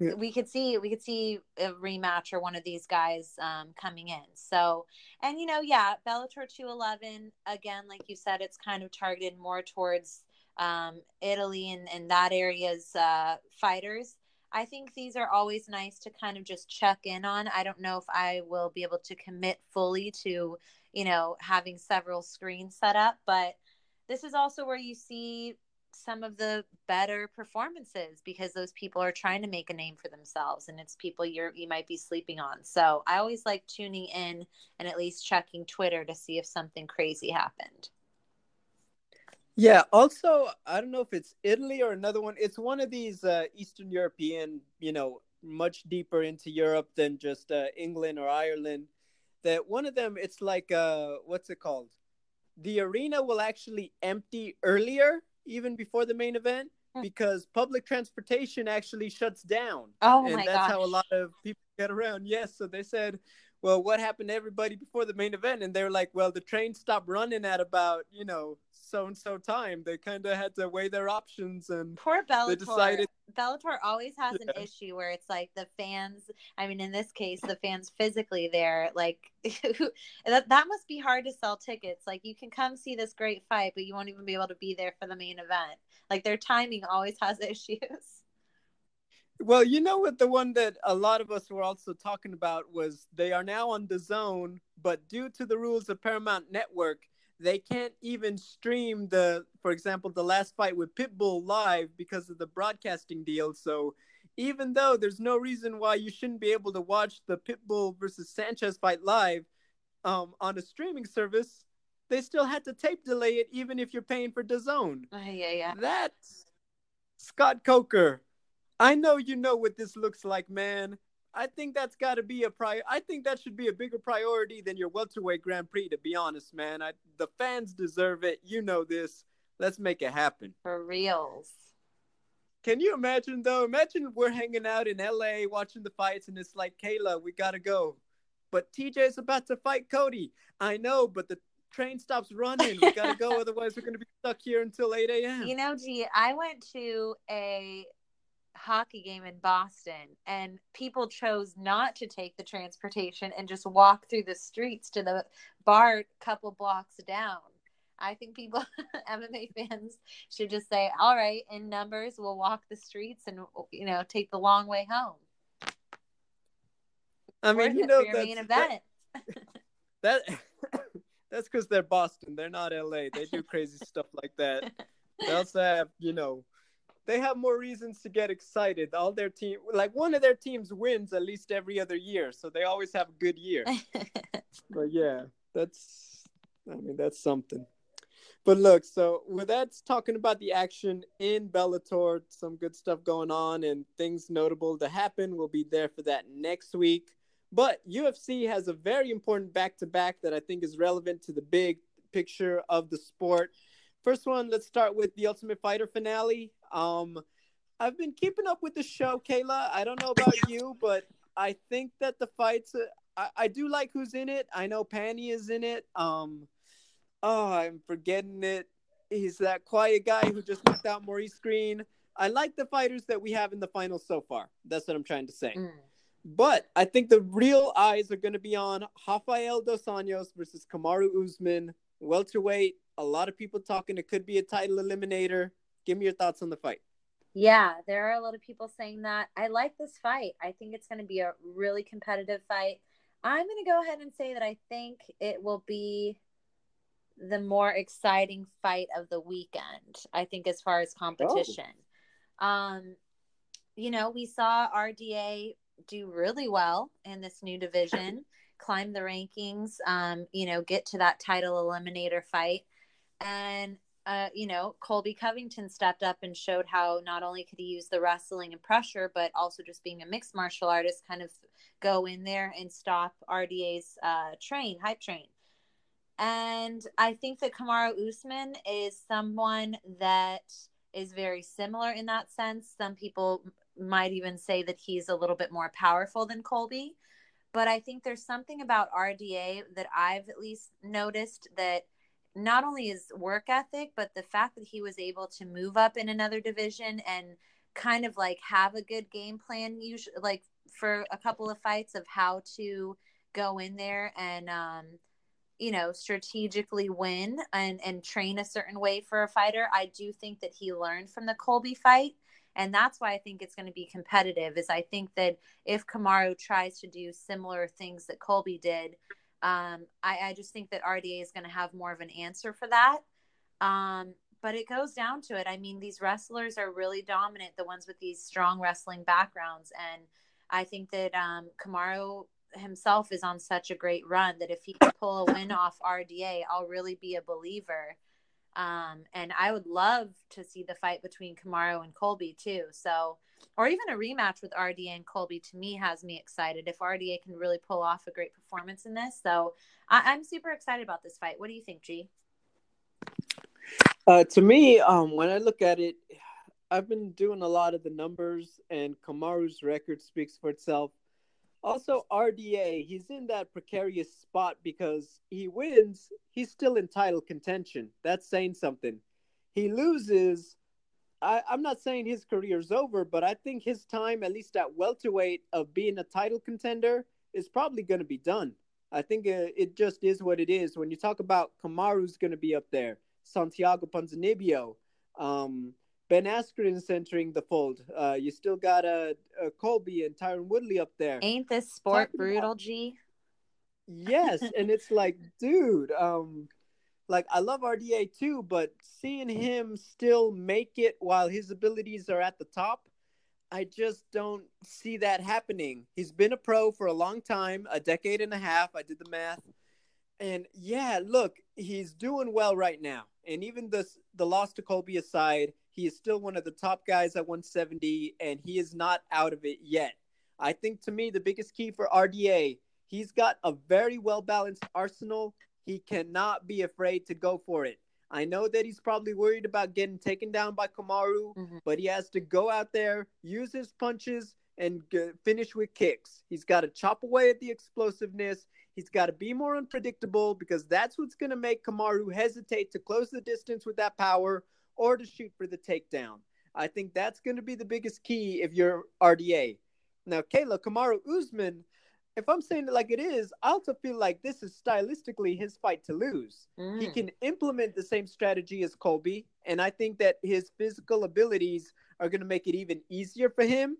yeah. we could see we could see a rematch or one of these guys um, coming in. So, and you know, yeah, Bellator 211 again, like you said, it's kind of targeted more towards um, Italy and, and that area's uh, fighters. I think these are always nice to kind of just check in on. I don't know if I will be able to commit fully to, you know, having several screens set up, but this is also where you see some of the better performances because those people are trying to make a name for themselves and it's people you're you might be sleeping on. So I always like tuning in and at least checking Twitter to see if something crazy happened. Yeah. Also, I don't know if it's Italy or another one. It's one of these uh, Eastern European, you know, much deeper into Europe than just uh, England or Ireland. That one of them, it's like, uh, what's it called? The arena will actually empty earlier, even before the main event, hmm. because public transportation actually shuts down. Oh and my that's gosh. how a lot of people get around. Yes. So they said, well, what happened to everybody before the main event? And they were like, well, the train stopped running at about, you know, so and so time. They kind of had to weigh their options and poor Bellator. They Decided... Bellator always has yeah. an issue where it's like the fans. I mean, in this case, the fans physically there. Like that that must be hard to sell tickets. Like you can come see this great fight, but you won't even be able to be there for the main event. Like their timing always has issues. Well, you know what? The one that a lot of us were also talking about was they are now on DAZN, but due to the rules of Paramount Network, they can't even stream the, for example, the last fight with Pitbull live because of the broadcasting deal. So even though there's no reason why you shouldn't be able to watch the Pitbull versus Sanchez fight live um, on a streaming service, they still had to tape delay it even if you're paying for DAZN. Uh, yeah, yeah. That's Scott Coker. I know you know what this looks like, man. I think that's got to be a prior. I think that should be a bigger priority than your welterweight Grand Prix. To be honest, man, I, the fans deserve it. You know this. Let's make it happen for reals. Can you imagine though? Imagine we're hanging out in LA watching the fights, and it's like, Kayla, we gotta go, but TJ is about to fight Cody. I know, but the train stops running. We gotta go, otherwise we're gonna be stuck here until eight a.m. You know, G, I went to a hockey game in Boston and people chose not to take the transportation and just walk through the streets to the bar a couple blocks down. I think people MMA fans should just say, "All right, in numbers, we'll walk the streets and you know, take the long way home." I mean, you know, that's, event. that, that that's because they're Boston. They're not LA. They do crazy stuff like that. They also have, you know, they have more reasons to get excited. All their team, like one of their teams, wins at least every other year, so they always have a good year. but yeah, that's, I mean, that's something. But look, so with that, talking about the action in Bellator, some good stuff going on and things notable to happen. We'll be there for that next week. But UFC has a very important back to back that I think is relevant to the big picture of the sport. First one, let's start with the Ultimate Fighter finale. Um, I've been keeping up with the show, Kayla. I don't know about you, but I think that the fights, I, I do like who's in it. I know Pannie is in it. Um, oh, I'm forgetting it. He's that quiet guy who just knocked out Maurice Greene. I like the fighters that we have in the finals so far. That's what I'm trying to say. Mm. But I think the real eyes are going to be on Rafael dos Anjos versus Kamaru Usman, welterweight. A lot of people talking it could be a title eliminator. Give me your thoughts on the fight. Yeah, there are a lot of people saying that. I like this fight. I think it's going to be a really competitive fight. I'm going to go ahead and say that I think it will be the more exciting fight of the weekend. I think as far as competition. Oh. Um you know, we saw RDA do really well in this new division, climb the rankings, um, you know, get to that title eliminator fight. And uh, you know, Colby Covington stepped up and showed how not only could he use the wrestling and pressure, but also just being a mixed martial artist, kind of go in there and stop RDA's uh, train, hype train. And I think that Kamaru Usman is someone that is very similar in that sense. Some people might even say that he's a little bit more powerful than Colby. But I think there's something about RDA that I've at least noticed that not only his work ethic, but the fact that he was able to move up in another division and kind of like have a good game plan, usually like for a couple of fights of how to go in there and um, you know strategically win and and train a certain way for a fighter i do think that he learned from the colby fight. And that's why i think it's going to be competitive is i think that if kamaru tries to do similar things that colby did um, I, I just think that rda is going to have more of an answer for that. Um, but it goes down to it. I mean these wrestlers are really dominant the ones with these strong wrestling backgrounds. And i think that um, kamaru himself is on such a great run that if he can pull a win off RDA, I'll really be a believer. Um, and I would love to see the fight between Kamaru and Colby too. So, or even a rematch with RDA and Colby to me has me excited if RDA can really pull off a great performance in this. So, I- am super excited about this fight. What do you think, G? Uh, to me, um, when I look at it, I've been doing a lot of the numbers, and Kamaru's record speaks for itself. Also, RDA, he's in that precarious spot because he wins, he's still in title contention. That's saying something. He loses. I, I'm not saying his career's over, but I think his time, at least at welterweight, of being a title contender is probably going to be done. I think uh, it just is what it is. When you talk about Kamaru's going to be up there, Santiago Ponzinibbio, um, Ben Askren's entering the fold. Uh, you still got a, uh, Colby and Tyron Woodley up there. Ain't this sport brutal, about... G? Yes, and it's like, dude, um, like I love RDA too, but seeing him still make it while his abilities are at the top, I just don't see that happening. He's been a pro for a long time, a decade and a half. I did the math. And yeah, look, he's doing well right now. And even the the loss to Colby aside, he is still one of the top guys at 170, and he is not out of it yet. I think to me, the biggest key for RDA, he's got a very well balanced arsenal. He cannot be afraid to go for it. I know that he's probably worried about getting taken down by Kamaru, mm-hmm. but he has to go out there, use his punches, and g- finish with kicks. He's got to chop away at the explosiveness. He's got to be more unpredictable because that's what's going to make Kamaru hesitate to close the distance with that power or to shoot for the takedown. I think that's going to be the biggest key if you're RDA. Now, Kayla Kamaru Usman, if I'm saying it like it is, I also feel like this is stylistically his fight to lose. Mm. He can implement the same strategy as Colby, and I think that his physical abilities are going to make it even easier for him.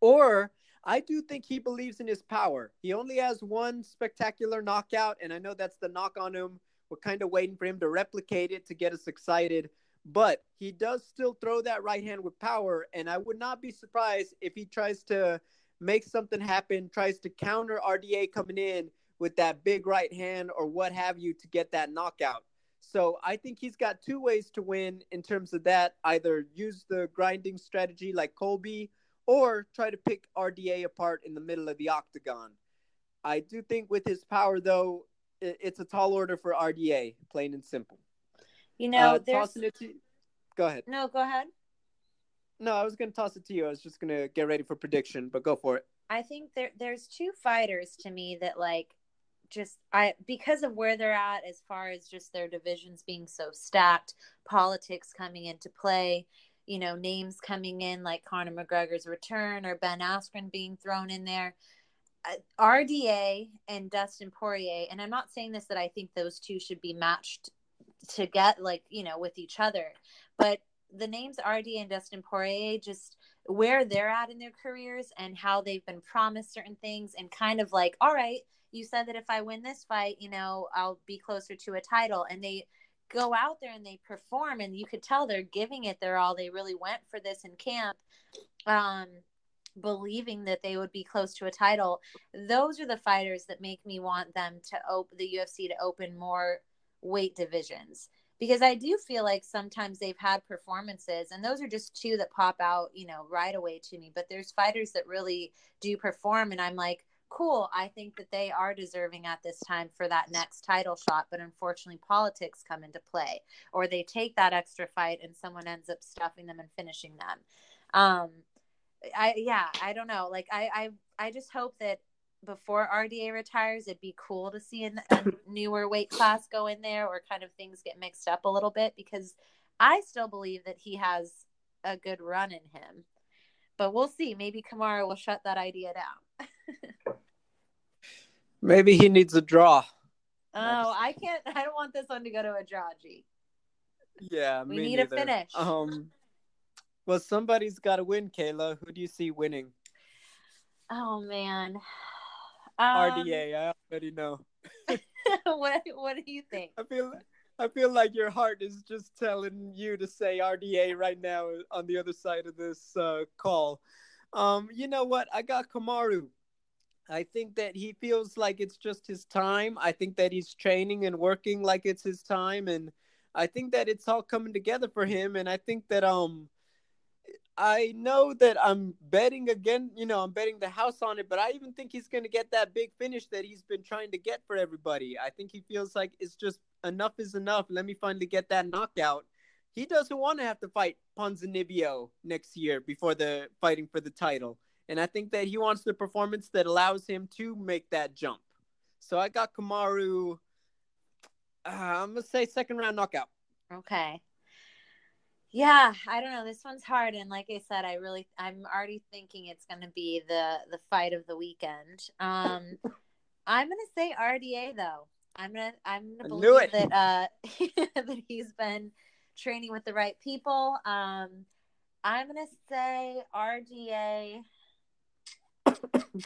Or I do think he believes in his power. He only has one spectacular knockout, and I know that's the knock on him. We're kind of waiting for him to replicate it to get us excited but he does still throw that right hand with power. And I would not be surprised if he tries to make something happen, tries to counter RDA coming in with that big right hand or what have you to get that knockout. So I think he's got two ways to win in terms of that either use the grinding strategy like Colby or try to pick RDA apart in the middle of the octagon. I do think with his power, though, it's a tall order for RDA, plain and simple. You know, uh, it to Go ahead. No, go ahead. No, I was going to toss it to you. I was just going to get ready for prediction, but go for it. I think there there's two fighters to me that like just I because of where they're at as far as just their divisions being so stacked, politics coming into play. you know, names coming in like Conor McGregor's return or Ben Askren being thrown in there. Uh, RDA and Dustin Poirier, and I'm not saying this that I think those two should be matched to get like, you know, with each other, but the names RD and Dustin Poirier just where they're at in their careers and how they've been promised certain things and kind of like, all right, you said that if I win this fight, you know, I'll be closer to a title. And they go out there and they perform and you could tell they're giving it their all. They really went for this in camp. Um believing that they would be close to a title. Those are the fighters that make me want them to open the UFC to open more weight divisions because I do feel like sometimes they've had performances, and those are just two that pop out, you know, right away to me. But there's fighters that really do perform, and I'm like, cool. I think that they are deserving at this time for that next title shot. But unfortunately, politics come into play, or they take that extra fight, and someone ends up stuffing them and finishing them. Um, I yeah, I don't know. Like I I I just hope that before RDA retires, it'd be cool to see an, a newer weight class go in there or kind of things get mixed up a little bit because I still believe that he has a good run in him. But we'll see. Maybe Kamaru will shut that idea down. Maybe he needs a draw. Oh, I can't. I don't want this one to go to a draw, G. Yeah, we need neither. a finish. Um, well, somebody's got to win, Kayla. Who do you see winning? Oh man, um, RDA. I already know. what What do you think? I feel I feel like your heart is just telling you to say RDA right now on the other side of this uh, call. Um, you know what? I got Kamaru. I think that he feels like it's just his time. I think that he's training and working like it's his time, and I think that it's all coming together for him. And I think that um I know that I'm betting again, you know, I'm betting the house on it, but I even think he's going to get that big finish that he's been trying to get for everybody. I think he feels like it's just enough is enough. Let me finally get that knockout. He doesn't want to have to fight Ponzinibbio next year before the fighting for the title. And I think that he wants the performance that allows him to make that jump. So I got Kamaru, uh, I'm going to say second round knockout. Okay. Yeah, I don't know. This one's hard, and like I said, I really, I'm already thinking it's going to be the the fight of the weekend. Um, I'm going to say RDA though. I'm gonna, I'm gonna believe that uh that he's been training with the right people. Um, I'm gonna say RDA.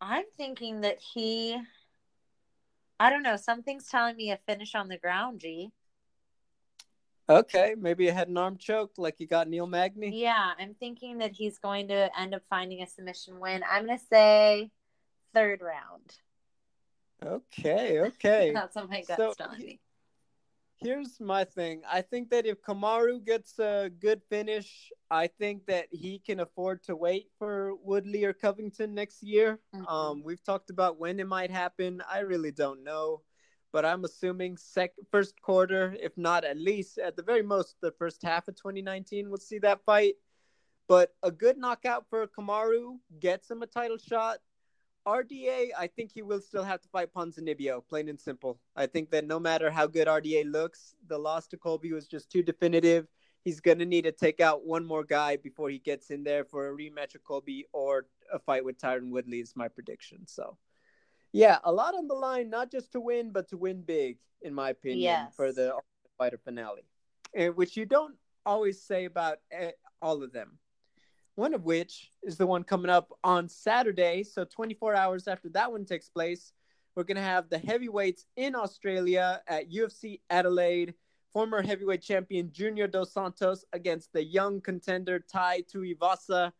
I'm thinking that he I don't know. Something's telling me a finish on the ground, G. Okay, maybe a head and arm choke like you got Neil Magny. Yeah, I'm thinking that he's going to end up finding a submission win. I'm going to say third round. Okay, okay. That's what my gut's so, telling me here's my thing. I think that if Kamaru gets a good finish, I think that he can afford to wait for Woodley or Covington next year. Mm-hmm. Um, we've talked about when it might happen. I really don't know, but I'm assuming sec- first quarter, if not at least at the very most the first half of 2019, we'll see that fight. But a good knockout for Kamaru gets him a title shot. RDA, I think he will still have to fight Ponzinibbio, plain and simple. I think that no matter how good RDA looks, the loss to Colby was just too definitive. He's going to need to take out one more guy before he gets in there for a rematch of Colby or a fight with Tyron Woodley, is my prediction. So, yeah, a lot on the line, not just to win, but to win big, in my opinion, yes. for the fighter finale, and which you don't always say about eh, all of them one of which is the one coming up on Saturday. So 24 hours after that one takes place, we're going to have the heavyweights in Australia at UFC Adelaide. Former heavyweight champion Junior Dos Santos against the young contender Tai Tuivasa.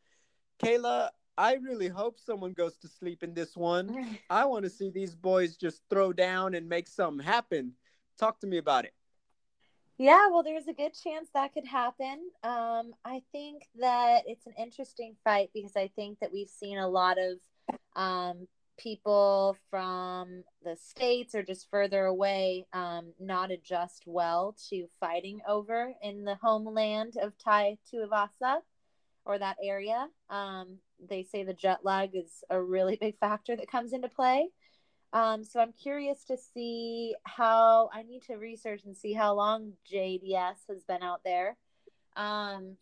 Kayla, I really hope someone goes to sleep in this one. I want to see these boys just throw down and make something happen. Talk to me about it. Yeah, well, there's a good chance that could happen. Um, I think that it's an interesting fight because I think that we've seen a lot of um, people from the states or just further away um, not adjust well to fighting over in the homeland of Tai Tuivasa or that area. Um, they say the jet lag is a really big factor that comes into play. Um, so I'm curious to see how I need to research and see how long JDS has been out there. Um,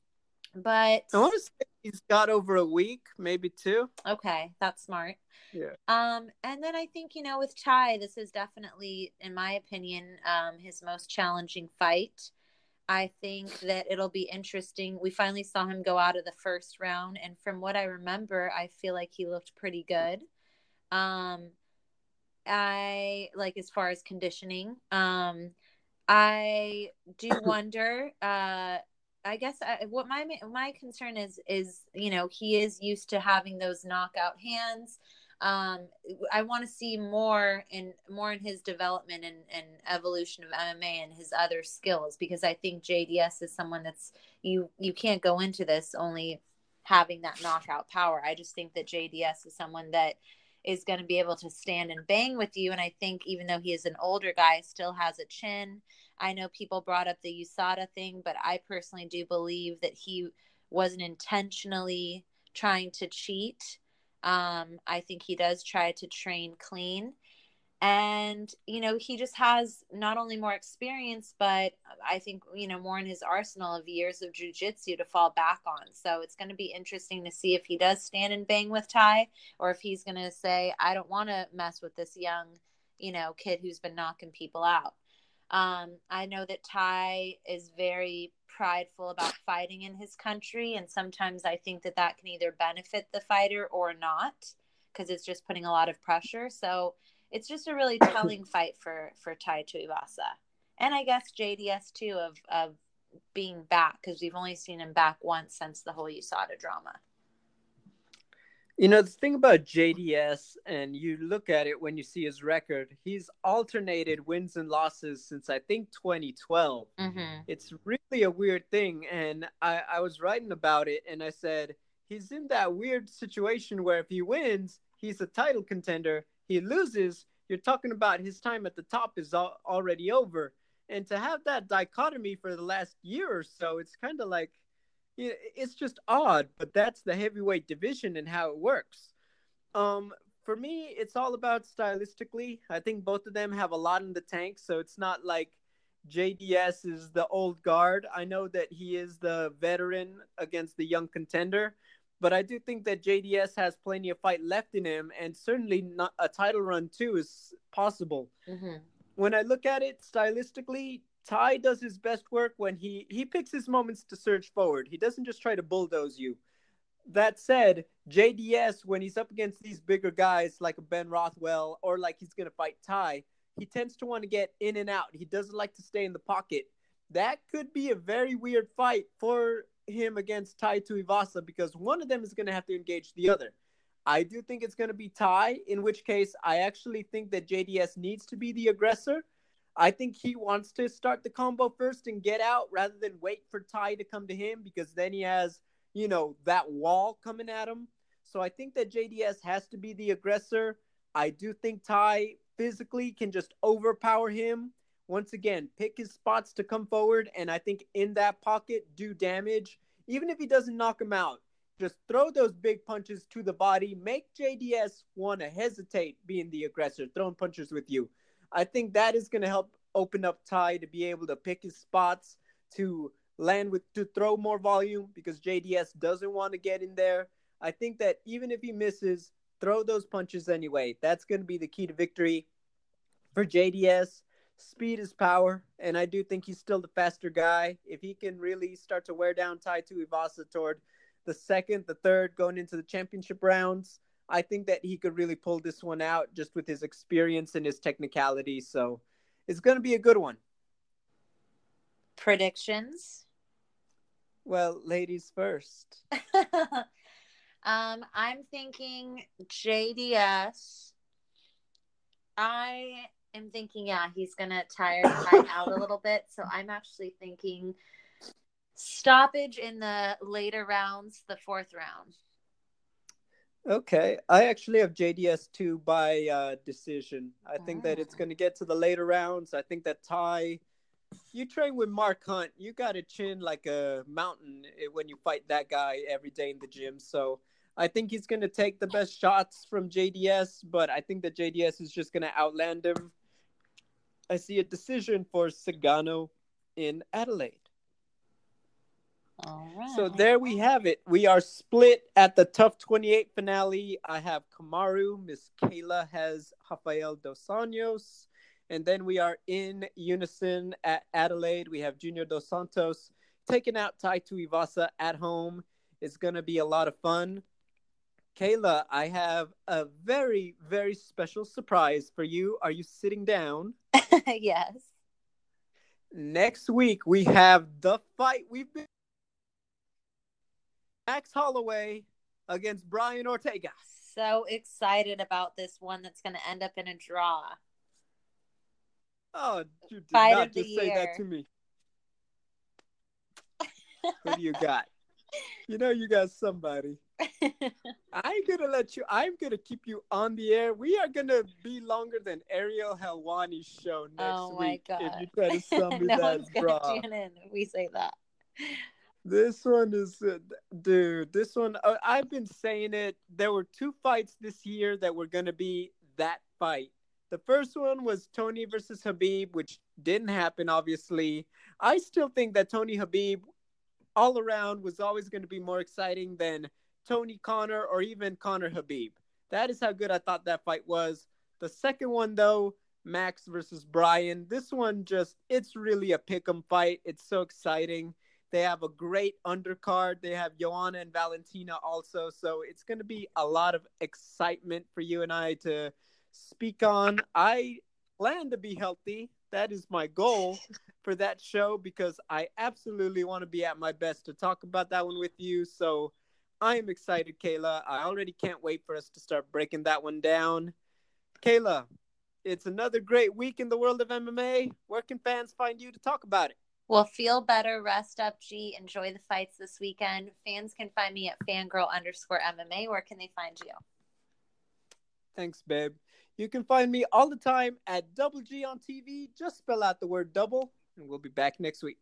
but I want to say he's got over a week, maybe two. Okay, that's smart. Yeah. Um, and then I think you know with Tai, this is definitely, in my opinion, um, his most challenging fight. I think that it'll be interesting. We finally saw him go out of the first round, and from what I remember, I feel like he looked pretty good. Um, I like as far as conditioning. Um, I do wonder. Uh, I guess I, what my my concern is is you know he is used to having those knockout hands. Um, I want to see more in more in his development and, and evolution of MMA and his other skills because I think JDS is someone that's you you can't go into this only having that knockout power. I just think that JDS is someone that is going to be able to stand and bang with you. And I think even though he is an older guy, still has a chin. I know people brought up the USADA thing, but I personally do believe that he wasn't intentionally trying to cheat. Um, I think he does try to train clean and you know he just has not only more experience but i think you know more in his arsenal of years of jiu-jitsu to fall back on. So it's going to be interesting to see if he does stand and bang with tai or if he's going to say i don't want to mess with this young you know kid who's been knocking people out. Um, i know that tai is very prideful about fighting in his country and sometimes i think that that can either benefit the fighter or not because it's just putting a lot of pressure. So it's just a really telling fight for for Tai Tuivasa, and I guess JDS too of of being back because we've only seen him back once since the whole USADA drama. You know, the thing about JDS, and you look at it when you see his record, he's alternated wins and losses since I think 2012. Mm-hmm. It's really a weird thing. And I, I was writing about it and I said, he's in that weird situation where if he wins, he's a title contender he loses, you're talking about his time at the top is al- already over. And to have that dichotomy for the last year or so, it's kind of like, it's just odd, but that's the heavyweight division and how it works. Um, for me, it's all about stylistically. I think both of them have a lot in the tank, so it's not like JDS is the old guard. I know that he is the veteran against the young contender, but I do think that JDS has plenty of fight left in him, and certainly not a title run too is possible. Mm-hmm. When I look at it stylistically, Tai does his best work when he he picks his moments to surge forward. He doesn't just try to bulldoze you. That said, JDS when he's up against these bigger guys like a Ben Rothwell or like he's gonna fight Tai, he tends to want to get in and out. He doesn't like to stay in the pocket. That could be a very weird fight for him against Tai Tuivasa because one of them is going to have to engage the other. I do think it's going to be Tai, in which case I actually think that JDS needs to be the aggressor. I think he wants to start the combo first and get out rather than wait for Tai to come to him because then he has, you know, that wall coming at him. So I think that JDS has to be the aggressor. I do think Tai physically can just overpower him once again, pick his spots to come forward, and I think in that pocket, do damage. Even if he doesn't knock him out, just throw those big punches to the body. Make JDS want to hesitate being the aggressor, throwing punches with you. I think that is going to help open up Tai to be able to pick his spots to land with to throw more volume because JDS doesn't want to get in there. I think that even if he misses, throw those punches anyway. That's going to be the key to victory for JDS speed is power, and I do think he's still the faster guy. If he can really start to wear down Tai Tuivasa toward the second, the third, going into the championship rounds, I think that he could really pull this one out just with his experience and his technicality. So it's going to be a good one. Predictions? Well, ladies first. um, I'm thinking JDS. I am thinking, yeah, he's gonna tire Tai out a little bit. So I'm actually thinking stoppage in the later rounds, the fourth round. Okay, I actually have JDS two by uh, decision. I think that it's ah. going to get to the later rounds. I think that Tai, you train with Mark Hunt, you got a chin like a mountain eh, when you fight that guy every day in the gym. So I think he's going to take the best shots from JDS, but I think that JDS is just going to outland him. I see a decision for Cigano in Adelaide. All right. So there we have it. We are split at the TUF 28 finale. I have Kamaru. Miss Kayla has Rafael Dos Anjos. And then we are in unison at Adelaide. We have Junior Dos Santos taking out Tai Ivasa at home. It's going to be a lot of fun. Kayla, I have a very, very special surprise for you. Are you sitting down? yes. Next week, we have the fight we've been. Max Holloway against Brian Ortega. So excited about this one that's going to end up in a draw. Oh, you did Fight not just say that to me. Who do you got? You know you got somebody. I ain't gonna let you. I'm gonna keep you on the air. We are gonna be longer than Ariel Helwani's show next oh my week god. if you try to me no that one's going to tune in if we say that. This one is, uh, dude. This one, uh, I've been saying it. There were two fights this year that were gonna be that fight. The first one was Tony versus Khabib, which didn't happen. Obviously, I still think that Tony Khabib, all around, was always going to be more exciting than Tony Conor or even Conor Khabib. That is how good I thought that fight was. The second one, though, Max versus Brian. This one just, it's really a pick 'em fight. It's so exciting. They have a great undercard. They have Joanna and Valentina also. So it's going to be a lot of excitement for you and I to speak on. I plan to be healthy. That is my goal for that show because I absolutely want to be at my best to talk about that one with you. So I am excited, Kayla. I already can't wait for us to start breaking that one down. Kayla, it's another great week in the world of MMA. Where can fans find you to talk about it? Well, feel better, rest up, G. Enjoy the fights this weekend. Fans can find me at fangirl underscore MMA. Where can they find you? Thanks, babe. You can find me all the time at Double G on TV. Just spell out the word double, and we'll be back next week.